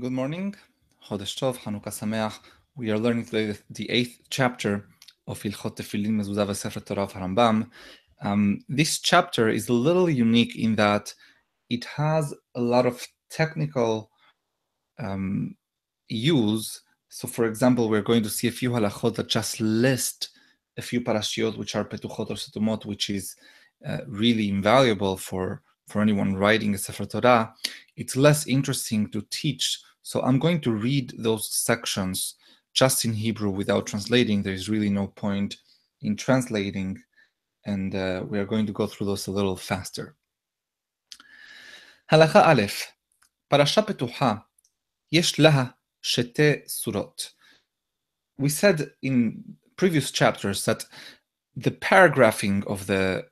Good morning. Chodesh Tov, Hanukkah Sameach. We are learning today the eighth chapter of Ilchot Tefillin Mezuzah V'Sefer Torah of Harambam. Um, this chapter is a little unique in that it has a lot of technical um, use. So, for example, we're going to see a few halachot that just list a few parashiot which are petuchot or setumot, which is uh, really invaluable for for anyone writing a Sefer Torah, it's less interesting to teach. So I'm going to read those sections just in Hebrew without translating. There is really no point in translating, and uh, we are going to go through those a little faster. Halacha Aleph, Parasha Petuha, Yesh Laha Shete Surot. We said in previous chapters that the paragraphing of the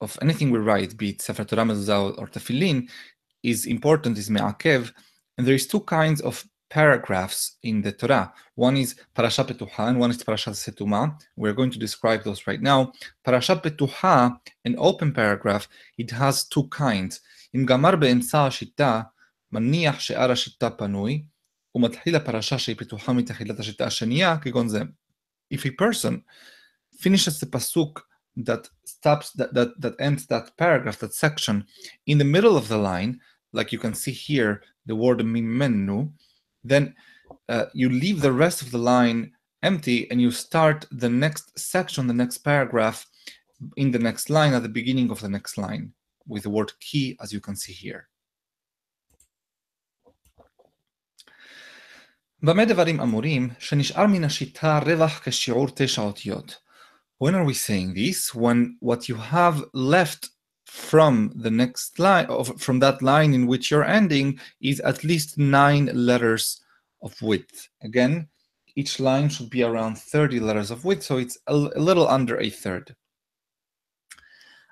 of anything we write, be it Sefer Torah Mezuzah or Tefillin, is important, is me'akev. And there is two kinds of paragraphs in the Torah. One is Parashat Petuha and one is Parashat Setuma. We're going to describe those right now. Parashat Petuha, an open paragraph, it has two kinds. אם גמר באמצע השיטה, מניח שאר השיטה פנוי, ומתחיל הפרשה שהיא פתוחה מתחילת השיטה השנייה, כגון זה. If a person finishes the pasuk that stops that, that that ends that paragraph that section in the middle of the line like you can see here the word mimenu then uh, you leave the rest of the line empty and you start the next section the next paragraph in the next line at the beginning of the next line with the word key as you can see here במה דברים אמורים שנשאר מן השיטה רווח כשיעור תשע אותיות when are we saying this? When what you have left from the next line, from that line in which you're ending, is at least nine letters of width. Again, each line should be around 30 letters of width, so it's a, a little under a third.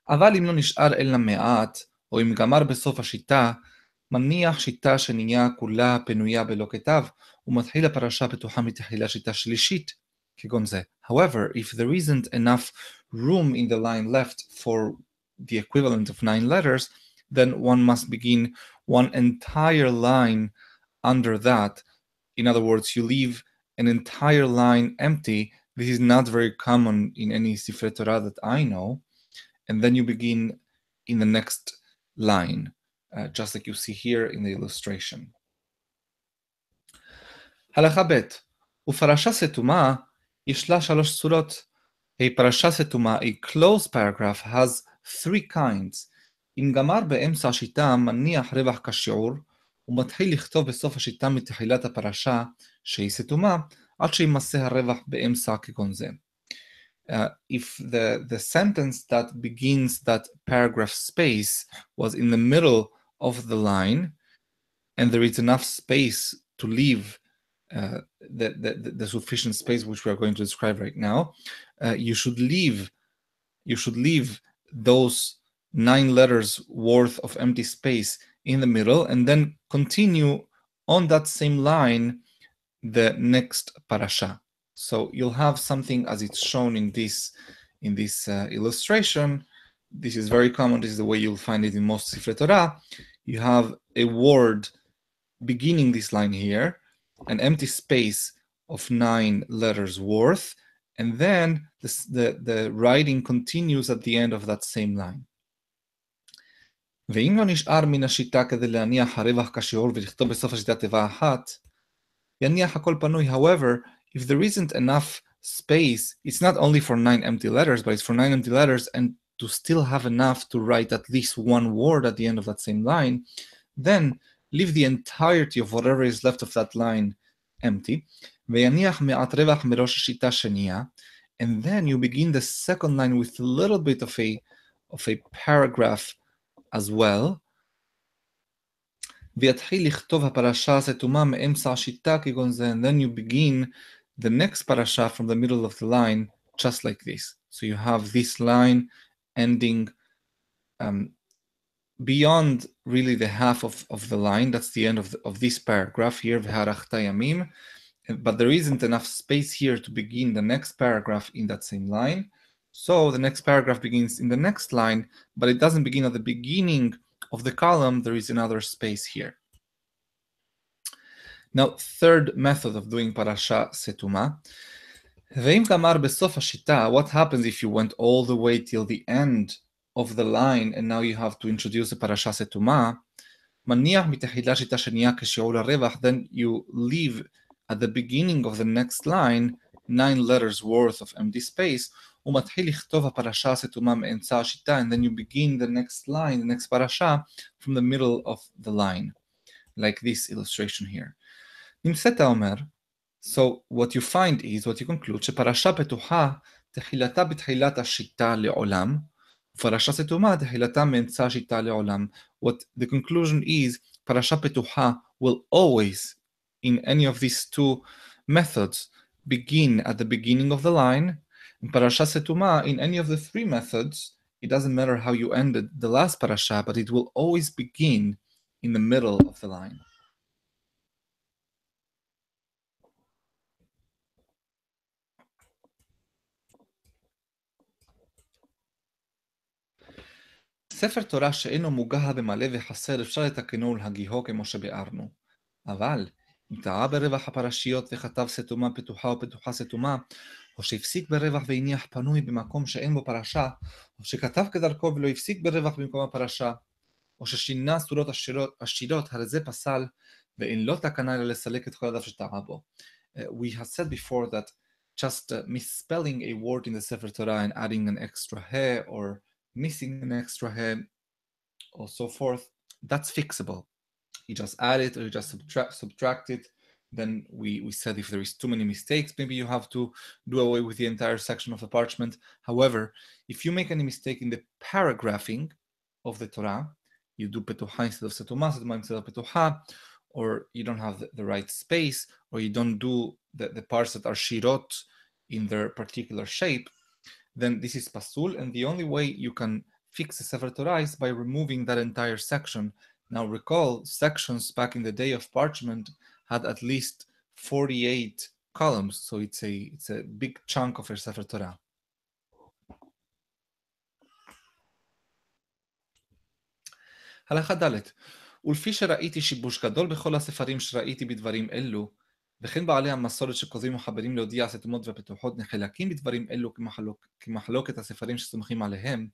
אבל אם לא נשאר אלא מעט, או אם גמר בסוף השיטה, מניח שיטה שנהיה כולה פנויה בלא כתב, ומתחיל הפרשה פתוחה מתחילה שיטה שלישית, כגון זה. However, if there isn't enough room in the line left for the equivalent of nine letters, then one must begin one entire line under that. In other words, you leave an entire line empty. This is not very common in any Sifrei Torah that I know. And then you begin in the next line, uh, just like you see here in the illustration. הלכה ב' ופרשה סתומה Ishla Shalosh Surot, a parasha setuma, a closed paragraph, has three kinds. אם גמר באמצע השיטה מניח רווח כשיעור, ומתחיל לכתוב בסוף השיטה מתחילת הפרשה, שהיא סתומה, עד שימסה הרווח באמצע כגון זה. Uh, if the, the sentence that begins that paragraph space was in the middle of the line, and there is enough space to leave uh, the, the, the, sufficient space which we are going to describe right now, uh, you should leave you should leave those nine letters worth of empty space in the middle and then continue on that same line the next parasha. So you'll have something as it's shown in this in this uh, illustration. This is very common. This is the way you'll find it in most Sifrei Torah. You have a word beginning this line here, an empty space of nine letters worth, and then the, the, the writing continues at the end of that same line. ואם לא נשאר מן השיטה כדי להניח הרווח כשיעור ולכתוב בסוף השיטה תיבה אחת, יניח הכל פנוי. However, if there isn't enough space, it's not only for nine empty letters, but it's for nine empty letters and to still have enough to write at least one word at the end of that same line, then leave the entirety of whatever is left of that line empty, ויניח מעט רווח מראש השיטה שנייה, and then you begin the second line with a little bit of a, of a paragraph as well. ויתחיל לכתוב הפרשה הסתומה מאמצע השיטה כגון זה, and then you begin the next parasha from the middle of the line just like this. So you have this line ending um, beyond really the half of, of the line, that's the end of, the, of this paragraph here, but there isn't enough space here to begin the next paragraph in that same line. So the next paragraph begins in the next line, but it doesn't begin at the beginning of the column, there is another space here. Now, third method of doing parasha setuma. What happens if you went all the way till the end of the line, and now you have to introduce the parasha setuma, then you leave at the beginning of the next line nine letters worth of empty space, ומתחיל לכתוב הפרשה הסתומה and then you begin the next line, the next parasha, from the middle of the line, like this illustration here. so what you find is, what you conclude, שפרשה פתוחה תחילתה בתחילת השיטה leolam. Parashat Setumah, the Hilatam and Sashita What the conclusion is, Parashat Petuha will always, in any of these two methods, begin at the beginning of the line. In Parashat Setumah, in any of the three methods, it doesn't matter how you ended the last parasha, but it will always begin in the middle of the line. ספר תורה שאינו מוגה במלא וחסר אפשר לתקנו ולהגיהו כמו שביארנו. אבל אם טעה ברווח הפרשיות וכתב סתומה פתוחה או פתוחה סתומה, או שהפסיק ברווח והניח פנוי במקום שאין בו פרשה, או שכתב כדרכו ולא הפסיק ברווח במקום הפרשה, או ששינה סורות השירות הרי זה פסל, ואין לו תקנה אלא לסלק את כל הדף שטעה בו. Uh, we have said before that just uh, misspelling a word in the Sefer Torah and adding an extra he or missing an extra he or so forth, that's fixable. You just add it or you just subtract, subtract it. Then we, we said if there is too many mistakes, maybe you have to do away with the entire section of the parchment. However, if you make any mistake in the paragraphing of the Torah, you do petuha instead of setuma, setuma instead of petuha, or you don't have the, the, right space, or you don't do the, the parts that are shirot in their particular shape, then this is pasul. And the only way you can fix a Sefer Torah is by removing that entire section. Now recall, sections back in the day of parchment had at least 48 columns. So it's a it's a big chunk of a sefer Torah. הלכה ד' ולפי שראיתי שיבוש גדול בכל הספרים שראיתי בדברים אלו, וכן בעלי המסורת שכותבים ומחברים להודיע הסתומות והפתוחות נחלקים בדברים אלו כמחלוק, כמחלוקת הספרים שסומכים עליהם,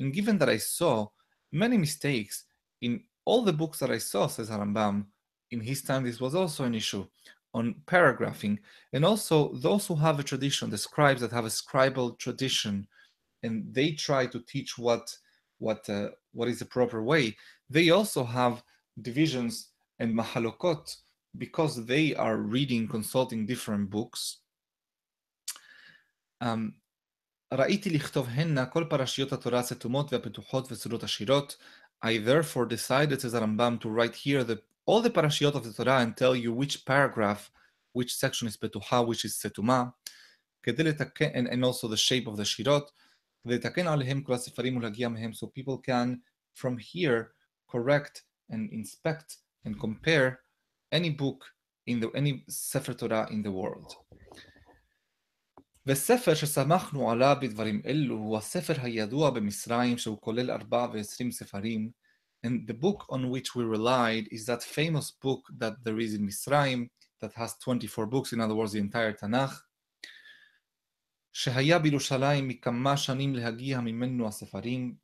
and given that I saw many mistakes in all the books that I saw, says Harambam, in his time this was also an issue on paragraphing, and also those who have a tradition, the scribes that have a scribal tradition, and they try to teach what what uh, what is the proper way. They also have divisions and mahalokot because they are reading, consulting different books. Um, ראיתי לכתובהנה כל פרשיות התורה הסתומות והפתוחות וסודות השירות, I therefore decided, says Rambam, to write here the, all the parashiot of the Torah and tell you which paragraph, which section is Betuha, which is Setuma, and, and also the shape of the Shirot, so people can, from here, correct and inspect and compare any book in the any Sefer Torah in the world. וספר שסמכנו עליו בדברים אלו הוא הספר הידוע במצרים שהוא כולל 24 ספרים and the book on which we relied is that famous book that there is in Misraim that has 24 books, in other words, the entire Tanakh, שהיה בירושלים מכמה שנים להגיע ממנו הספרים,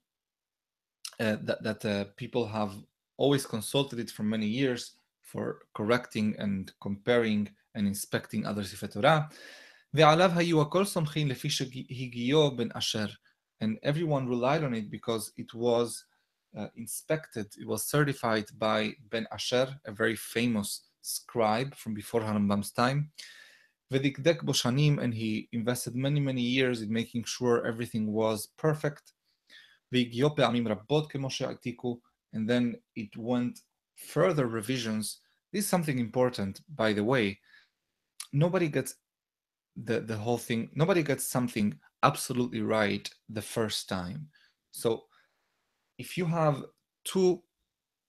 uh, that, that uh, people have always consulted it for many years for correcting and comparing and inspecting other Sifrei Torah. And everyone relied on it because it was uh, inspected, it was certified by Ben Asher, a very famous scribe from before Harambam's time. Boshanim, and he invested many, many years in making sure everything was perfect. And then it went further revisions. This is something important, by the way. Nobody gets the, the whole thing, nobody gets something absolutely right the first time. So if you have two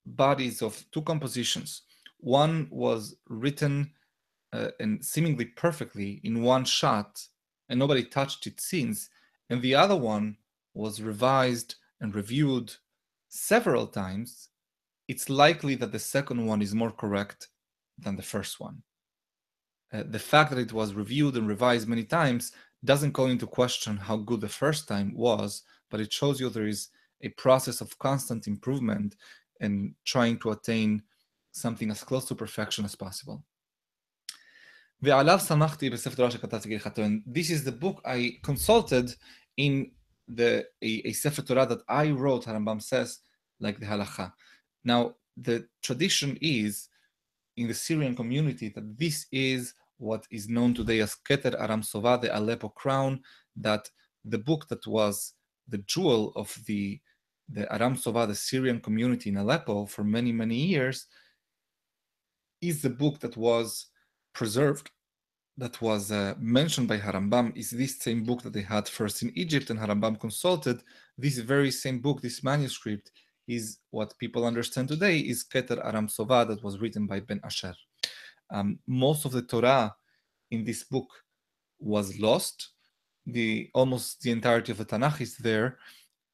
bodies of two compositions, one was written uh, and seemingly perfectly in one shot, and nobody touched it since, and the other one was revised and reviewed several times, it's likely that the second one is more correct than the first one. Uh, the fact that it was reviewed and revised many times doesn't call into question how good the first time was, but it shows you there is a process of constant improvement and trying to attain something as close to perfection as possible. ועליו שמחתי בספר תורה שכתבתי כהלכתו. And this is the book I consulted in the, a, a Sefer Torah that I wrote, Harambam says, like the halacha. Now, the tradition is in the Syrian community that this is what is known today as Keter Aram Sova, the Aleppo crown, that the book that was the jewel of the, the Aram Sova, the Syrian community in Aleppo for many, many years, is the book that was preserved, that was uh, mentioned by Harambam, is this same book that they had first in Egypt and Harambam consulted. This very same book, this manuscript, is what people understand today is Keter Aram Sova that was written by Ben Asher. Um, most of the Torah in this book was lost. The almost the entirety of the Tanakh is there,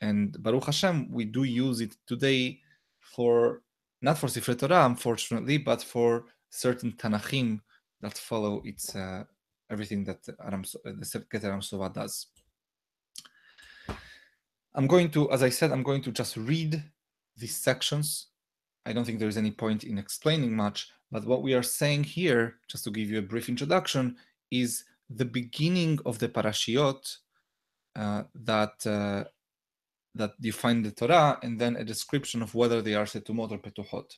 and Baruch Hashem, we do use it today for not for Sifrei Torah, unfortunately, but for certain Tanachim that follow its uh, everything that Aram, the Keter Aram Sova does. I'm going to, as I said, I'm going to just read these sections. I don't think there's any point in explaining much, but what we are saying here, just to give you a brief introduction, is the beginning of the parashiot uh, that uh, that you find the Torah, and then a description of whether they are setumot or petuchot.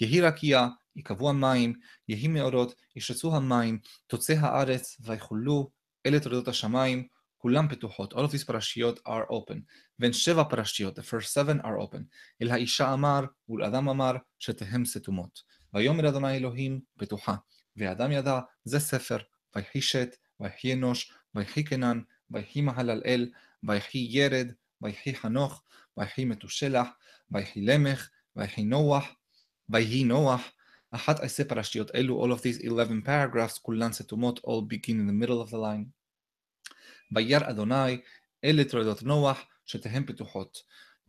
יהי רקיע, יקבעו המים, יהי מאורות, ישרצו המים, תוצא הארץ, ויחולו, אלה תולדות השמיים, כולם פתוחות. All of these parashiyot are open. בין שבע פרשיות, the first seven are open. אל האישה אמר, ולאדם אמר, שתיהם סתומות. ויאמר אדוני אלוהים, פתוחה. ואדם ידע, זה ספר, ויחי שת, ויחי אנוש, ויחי קנן, ויחי מהללאל, ויחי ירד, ויחי חנוך, ויחי מתושלח, ויחי למך, ויחי נוח, ויהי נוח. אחת עשה פרשיות אלו, all of these 11 paragraphs, כולן סתומות, all begin in the middle of the line. וירא אדוני אלה תולדות נוח שתיהן פתוחות.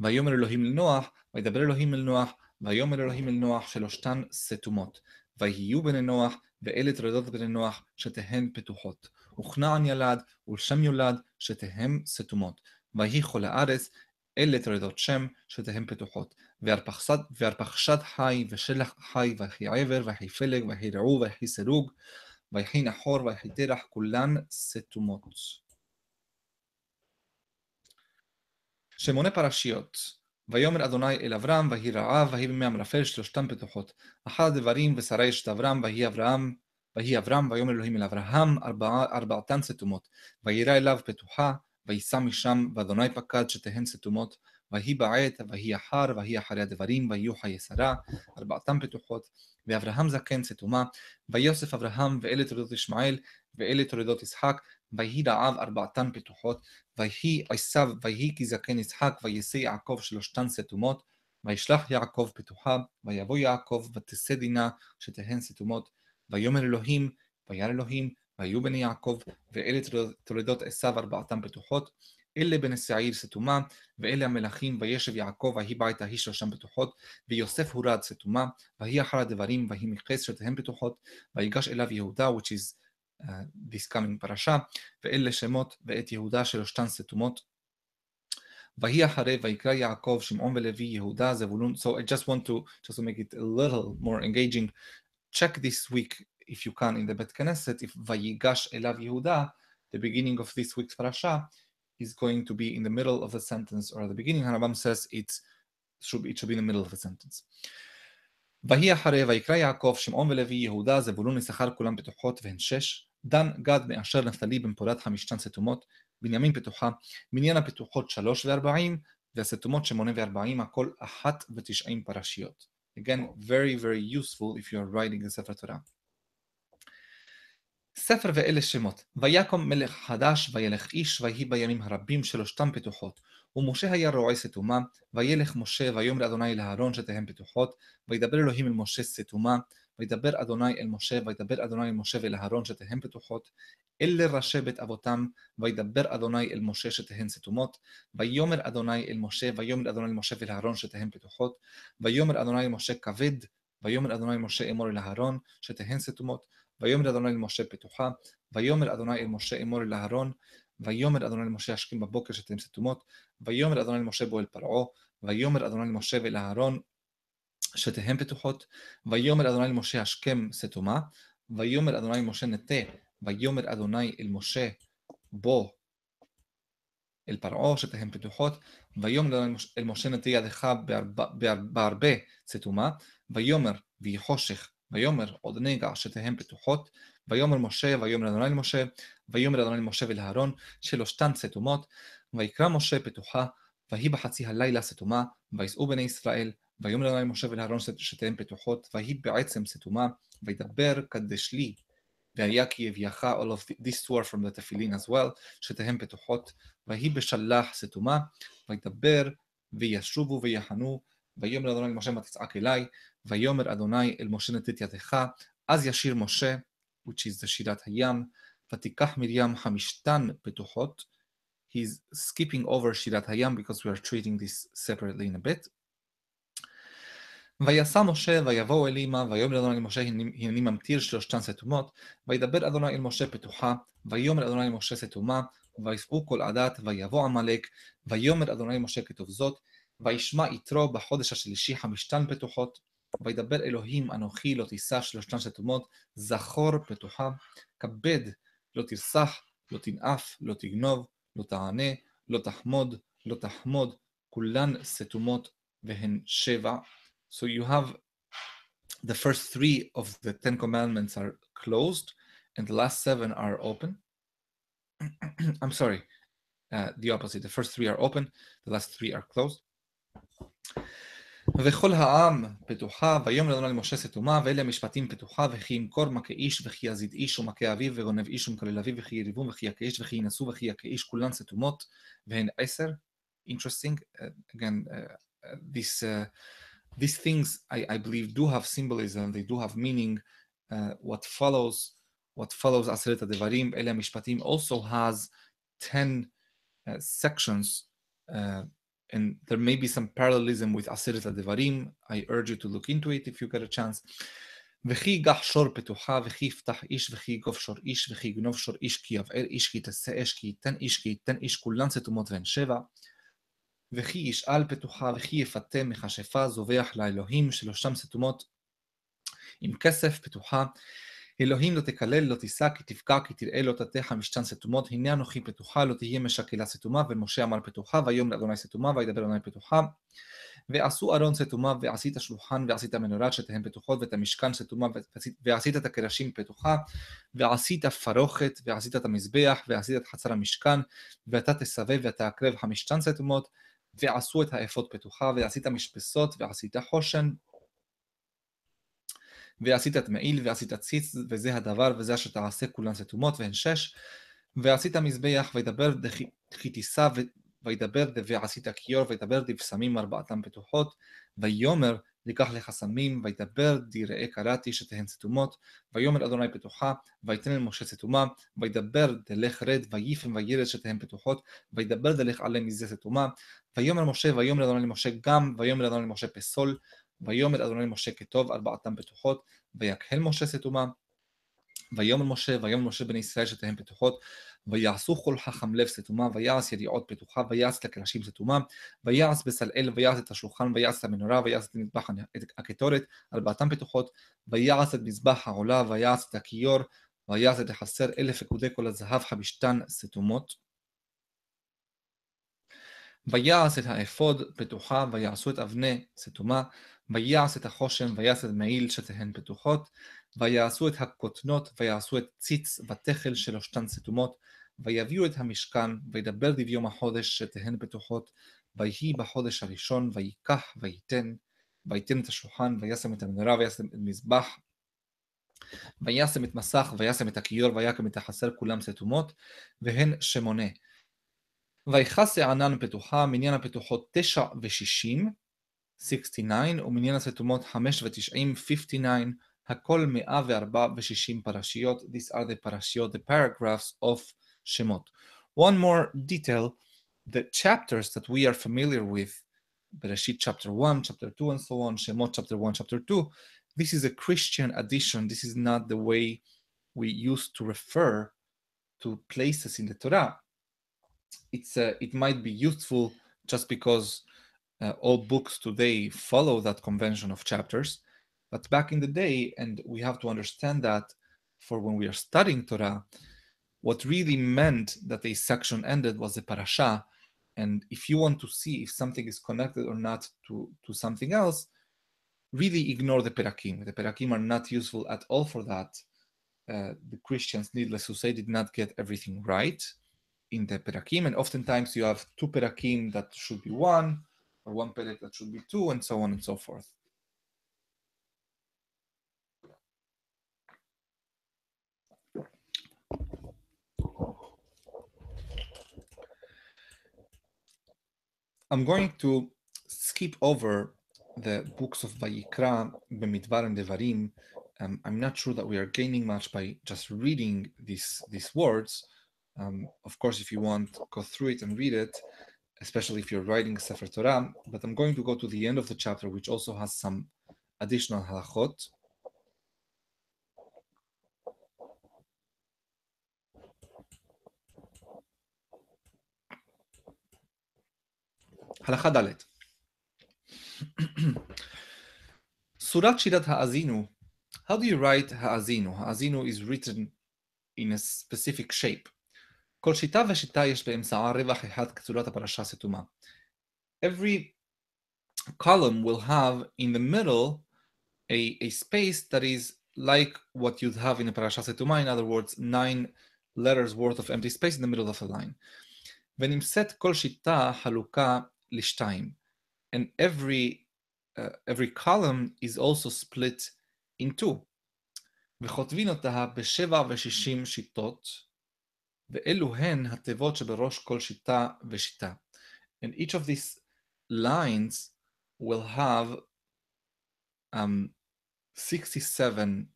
ויאמר אלוהים לנוח, וידבר אלוהים אל נוח, ויאמר אלוהים אל נוח שלושתן סתומות. ויהיו בני נוח, ואלה תולדות בני נוח שתיהן פתוחות. וכנען ילד, ולשם יולד, שתיהן סתומות. ויהי כל הארץ, אלה תולדות שם, שתיהן פתוחות. וארפחשד חי, ושלח חי, ויחי עבר, ויחי פלג, ויחי רעו, ויחי סירוג, ויחי נחור, ויחי תרח, כולן סתומות. שמונה פרשיות. ויאמר אדוני אל אברהם, ויהי רעב, ויהי במי המרפל, שלושתם פתוחות. אחד הדברים ושרי אשת אברהם, ויהי אברהם, ויהי אברהם, ויאמר אלוהים אל אברהם, ארבע, ארבעתן סתומות. וירא אליו פתוחה, ויישא משם, ואדוני פקד שתיהן סתומות. ויהי בעת, ויהי אחר, ויהי אחרי הדברים, ויהיו חיי שרה, ארבעתם פתוחות. ואברהם זקן סתומה, ויוסף אברהם, ואלה תולדות ישמעאל, ואלה תולדות יצחק, ויהי רעב ארבעתן פתוחות, ויהי עשיו, ויהי כי זקן יצחק, וישא יעקב שלושתן סתומות, וישלח יעקב פתוחה, ויבוא יעקב, ותשא דינה, שתיהן סתומות, ויאמר אלוהים, וירא אלוהים, והיו בני יעקב, ואלה תולדות עשיו ארבעתם פתוחות, אלה בני שעיר סתומה, ואלה המלכים, וישב יעקב, ויהי בית ההיא שלושם פתוחות, ויוסף הורד סתומה, ויהי אחר הדברים, ויהי מכס שתיהם פתוחות, ויגש אליו יהודה, which is this coming parasha, ואלה שמות ואת יהודה שלושתן סתומות. ויהי אחרי ויקרא יעקב, שמעון ולוי, יהודה, זבולון. So I just want to, just to make it a little more engaging, check this week, if you can, in the Bet Knesset, if ויגש אליו יהודה, the beginning of this week's parasha, is going to be in the middle of the sentence or at the beginning. Harambam says it should, it should be in the middle of the sentence. ויהי אחרי ויקרא יעקב שמעון ולוי יהודה זבולון יששכר כולם פתוחות והן שש דן גד מאשר נפתלי בן פורת חמישתן סתומות בנימין פתוחה מניין הפתוחות שלוש וארבעים והסתומות שמונה וארבעים הכל אחת ותשעים פרשיות. Again, very very useful if you are writing the ספר תורה. ספר ואלה שמות, ויקום מלך חדש, וילך איש, ויהי בימים הרבים שלושתם פתוחות. ומשה היה רועה סתומה, וילך משה, ויאמר אדוני אל אהרון שתיהם פתוחות, וידבר אלוהים אל משה סתומה, וידבר אדוני אל משה, וידבר אדוני אל משה ואל אהרון שתיהם פתוחות, אלה ראשי בית אבותם, וידבר אדוני אל משה שתיהן סתומות, ויאמר אדוני אל משה, ויאמר אדוני אל משה ואל אהרון שתיהם פתוחות, ויאמר אדוני אל משה כבד, ויאמר אדוני אל משה אמור אל אהרון, שתהן סתומות, ויאמר אדוני אל משה פתוחה, ויאמר אדוני אל משה אמור אל אהרון, ויאמר אדוני אל משה השכם בבוקר שתהן סתומות, ויאמר אדוני אל משה בוא אל פרעה, ויאמר אדוני אל משה ואל אהרון, שתהן פתוחות, ויאמר אדוני אל משה השכם סתומה, ויאמר אדוני אל משה נטה, ויאמר אדוני אל משה בוא אל פרעה שתהן פתוחות, ויאמר אל משה נטה ידך בהרבה סתומה, ויאמר ויהי חושך, ויאמר עוד נגע שתהן פתוחות, ויאמר משה, ויאמר אדוני אל משה, ויאמר אדוני אל משה ואל אהרון, שלושתן סתומות, ויקרא משה פתוחה, ויהי בחצי הלילה סתומה, ויסעו בני ישראל, ויאמר אדוני משה ואל אהרון שתהן פתוחות, ויהי בעצם סתומה, וידבר קדש לי, והיה כי יביאך, all of this two are from the תפילין as well, שתהן פתוחות, ויהי בשלח סתומה, וידבר וישובו ויחנו, ויאמר אדוני אל משה מה תצעק אליי, ויאמר אדוני אל משה נתת ידך, אז ישיר משה, which is the שירת הים, ותיקח מרים חמישתן פתוחות, he's skipping over שירת הים because we are treating this separately in a bit. ויסע משה ויבואו אל אמה, ויאמר אדוני אל משה הנני ממטיר שלושתן סתומות, וידבר אדוני אל משה פתוחה, ויאמר אדוני אל משה סתומה, ויסעו כל עדת, ויבוא עמלק, ויאמר אדוני אל משה כתוב זאת, וישמע יתרו בחודש השלישי חמישתן פתוחות, וידבר אלוהים אנוכי לא תישא שלושתן סתומות, זכור פתוחה, כבד לא תרסח, לא תנאף, לא תגנוב, לא תענה, לא תחמוד, לא תחמוד, כולן סתומות והן שבע. So you have the first three of the Ten Commandments are closed, and the last seven are open. I'm sorry, uh, the opposite. The first three are open, the last three are closed. וכל העם פתוחה, ויאמר אדוני למשה סתומה, ואלה המשפטים פתוחה, וכי ימכור מכה איש, וכי יזיד איש, ומכה אביו, וגונב איש, ומקלל אביו, וכי יריבום, וכי יכה איש, וכי ינסו, וכי יכה איש, כולן סתומות, והן עשר. Interesting. Uh, again, uh, this, uh, these things, I, I believe, do have symbolism, they do have meaning. Uh, what follows, what follows עשרת הדברים, אלה המשפטים, also has 10 uh, sections uh, and there may be some parallelism with Aseret Devarim. I urge you to look into it if you get a chance. וכי יגח שור פתוחה, וכי יפתח איש, וכי יגוף שור איש, וכי יגנוב שור איש, כי יבער איש, כי תעשה אש, כי ייתן איש, כי ייתן איש, כולן סתומות והן שבע. וכי ישאל פתוחה, וכי יפתה מכשפה, זובח לאלוהים, שלושתם סתומות עם כסף פתוחה. אלוהים לא תקלל, לא תישא, כי תפקע, כי תראה לא תתך משתן סתומות, הנה אנוכי פתוחה, לא תהיה משקלה סתומה, ומשה אמר פתוחה, ויאמר לאדוני סתומה, וידבר אדוני פתוחה. ועשו ארון סתומה, ועשית שולחן, ועשית מנורה שתהן פתוחות, ואת המשכן סתומה, ועשית את הקרשים פתוחה, ועשית פרוכת, ועשית את המזבח, ועשית את חצר המשכן, ואתה תסבב ותעקרב חמישתן סתומות, ועשו את האפוד פתוחה, ועשית משפסות, ועשית חושן, ועשית את מעיל, ועשית ציץ, וזה הדבר, וזה אשר תעשה כולן סתומות, והן שש. ועשית מזבח, וידבר דכי תישא, וידבר ועשית כיור, וידבר דבשמים ארבעתם פתוחות, ויאמר לקח לך סמים, וידבר די ראה קראתי שתהן סתומות, ויאמר אדוני פתוחה, ויתן אל משה סתומה, וידבר דלך רד, ויפן וירד שתהן פתוחות, וידבר דלך עלה מזה סתומה, ויאמר משה, ויאמר אדוני למשה גם, ויאמר אדוני למשה פסול, ויאמר אדוני למשה כטוב ארבעתם פתוחות, ויקהל משה סתומה. ויאמר משה, ויאמר משה בני ישראל שתהן פתוחות, ויעשו כל חכם לב סתומה, ויעש ידיעות פתוחה, ויעש את הקרשים סתומה, ויעש בצלאל, ויעש את השולחן, ויעש את המנורה, ויעש את מזבח הקטורת, ארבעתם פתוחות, ויעש את מזבח העולה, ויעש את הכיור, ויעש את החסר אלף פקודי כל הזהב חמישתן סתומות. ויעש את האפוד פתוחה, ויעשו את אבני סתומה, ויעש את החושן, ויעש את מעיל שתהן פתוחות, ויעשו את הכותנות, ויעשו את ציץ ותכל שלושתן סתומות, ויביאו את המשכן, וידבר דביום החודש שתהן פתוחות, ויהי בחודש הראשון, ויקח וייתן, וייתן את השולחן, וישם את המנורה, וישם את מזבח, וישם את מסך, וישם את הכיור, ויקם את החסר, כולם סתומות, והן שמונה. ויכסה ענן פתוחה, מניין הפתוחות תשע ושישים, 69, ומניין הסתומות חמש ותשעים, 59, הכל מאה וארבע ושישים פרשיות. These are the פרשיות, the paragraphs of שמות. One more detail, the chapters that we are familiar with, בראשית chapter 1, chapter 2 and so on, שמות chapter 1, chapter 2, this is a Christian addition. This is not the way we used to refer to places in the Torah. It's uh, it might be useful just because uh, all books today follow that convention of chapters, but back in the day, and we have to understand that for when we are studying Torah, what really meant that a section ended was a parasha. And if you want to see if something is connected or not to, to something else, really ignore the perakim. The perakim are not useful at all for that. Uh, the Christians, needless to say, did not get everything right in the perakim, and oftentimes you have two perakim that should be one, or one perek that should be two, and so on and so forth. I'm going to skip over the books of Vayikra, Bemidbar, and Devarim. Um, I'm not sure that we are gaining much by just reading these these words. Um, of course, if you want, go through it and read it, especially if you're writing Sefer Torah. But I'm going to go to the end of the chapter, which also has some additional halachot. Halacha Dalet. Surat Shirat Ha'azinu. How do you write Ha'azinu? Ha'azinu is written in a specific shape. כל שיטה ושיטה יש באמצעה רווח אחד כצורת הפרשה סתומה. Every column will have in the middle a, a space that is like what you'd have in a parasha setuma, in other words, nine letters worth of empty space in the middle of a line. ונמצאת כל שיטה חלוקה לשתיים. And every, uh, every column is also split in two. וכותבין אותה בשבע ושישים שיטות, ואלו הן התיבות שבראש כל שיטה ושיטה. And each of these lines will have um, 67,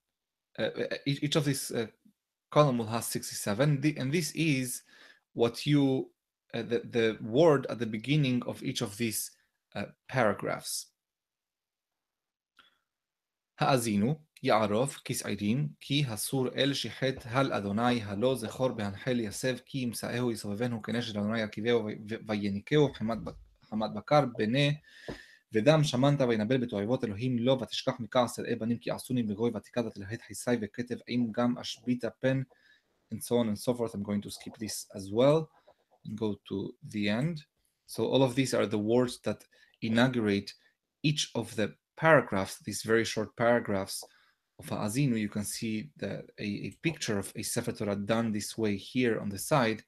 uh, each of these uh, column will have 67, and this is what you, uh, the, the word at the beginning of each of these uh, paragraphs. האזינו, יערוף כסעירים, כי הסור אל שיחת הל אדוני, הלא זכור בהנחל יסב, כי ימצאהו יסובבנו כנשת אדוני ירכיבהו ויניקהו חמת בקר בני ודם שמנת וינבל בתועבות אלוהים לו ותשכח מכעס אלאי בנים כי עשוני בגוי ותקדת אלהת חיסי וכתב האם גם אשביתה פן and so on and so forth. I'm going to skip this as well and go to the end. So all of these are the words that inaugurate each of the paragraphs, these very short paragraphs of Azinu. You can see the, a, a picture of a Sefer Torah done this way here on the side.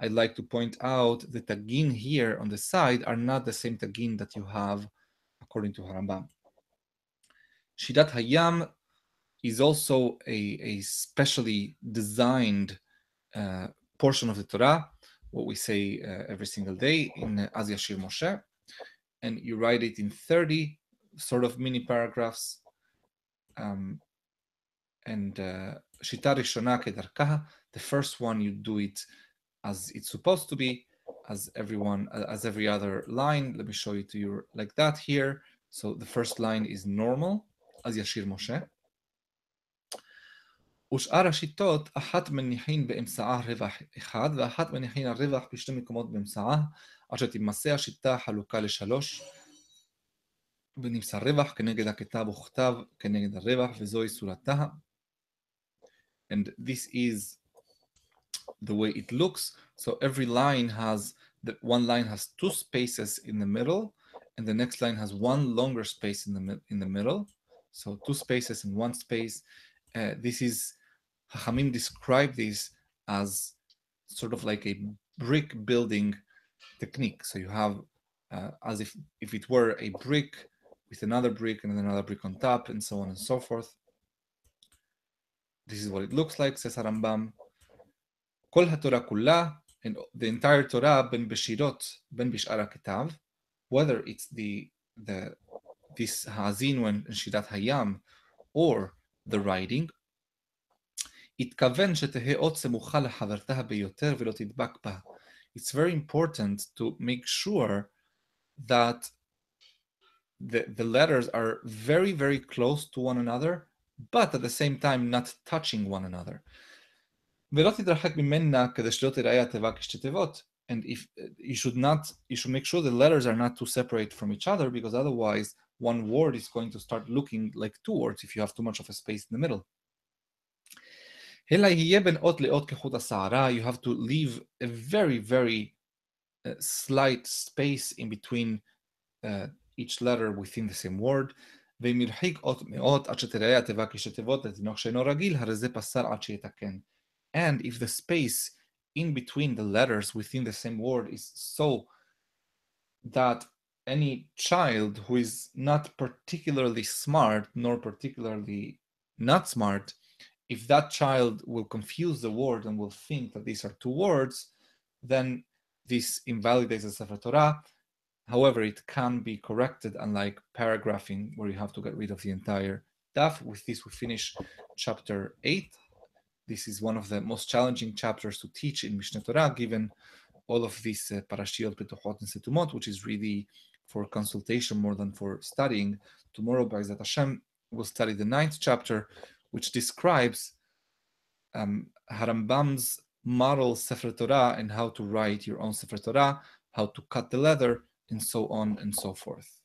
I'd like to point out the tagin here on the side are not the same tagin that you have according to Harambam. Shirat Hayam is also a, a specially designed uh, portion of the Torah, what we say uh, every single day in uh, Az Yashir Moshe, and you write it in 30 sort of mini paragraphs. Um, and uh, Shita Rishona Kedarkaha, the first one you do it as it's supposed to be, as everyone, as every other line. Let me show you to you like that here. So the first line is normal, Az Yashir Moshe. ושאר השיטות, אחת מניחין באמצעה רווח אחד, ואחת מניחין הרווח בשני מקומות באמצעה, עד שתימסה השיטה חלוקה לשלוש. ונמצא רווח כנגד הכתב וכתב כנגד הרווח, וזוהי סורתה. And this is the way it looks. So every line has, the one line has two spaces in the middle, and the next line has one longer space in the, in the middle. So two spaces and one space. Uh, this is, Hachamim describe this as sort of like a brick building technique. So you have uh, as if, if it were a brick with another brick and another brick on top and so on and so forth. This is what it looks like, says Harambam. Kol HaTorah Kula, and the entire Torah ben Beshirot, ben Bishara Kitav, whether it's the the this Hazin and Shirat Hayam or the writing, it's very important to make sure that the, the letters are very, very close to one another, but at the same time not touching one another. And if you should not, you should make sure the letters are not too separate from each other because otherwise one word is going to start looking like two words if you have too much of a space in the middle. You have to leave a very, very uh, slight space in between uh, each letter within the same word. ואם ירחיק אות מאות עד שתראה התיבה כשתי תיבות לתינוק שאינו רגיל, הרי זה פסל עד שיתקן. And if the space in between the letters within the same word is so that any child who is not particularly smart nor particularly not smart if that child will confuse the word and will think that these are two words, then this invalidates the Sefer Torah. However, it can be corrected, unlike paragraphing, where you have to get rid of the entire daf. With this, we finish chapter 8. This is one of the most challenging chapters to teach in Mishneh Torah, given all of these uh, parashiot, petuchot, and setumot, which is really for consultation more than for studying. Tomorrow, B'ezrat Hashem, we'll study the ninth chapter, which describes um, Harambam's model Sefer Torah and how to write your own Sefer Torah, how to cut the leather, and so on and so forth.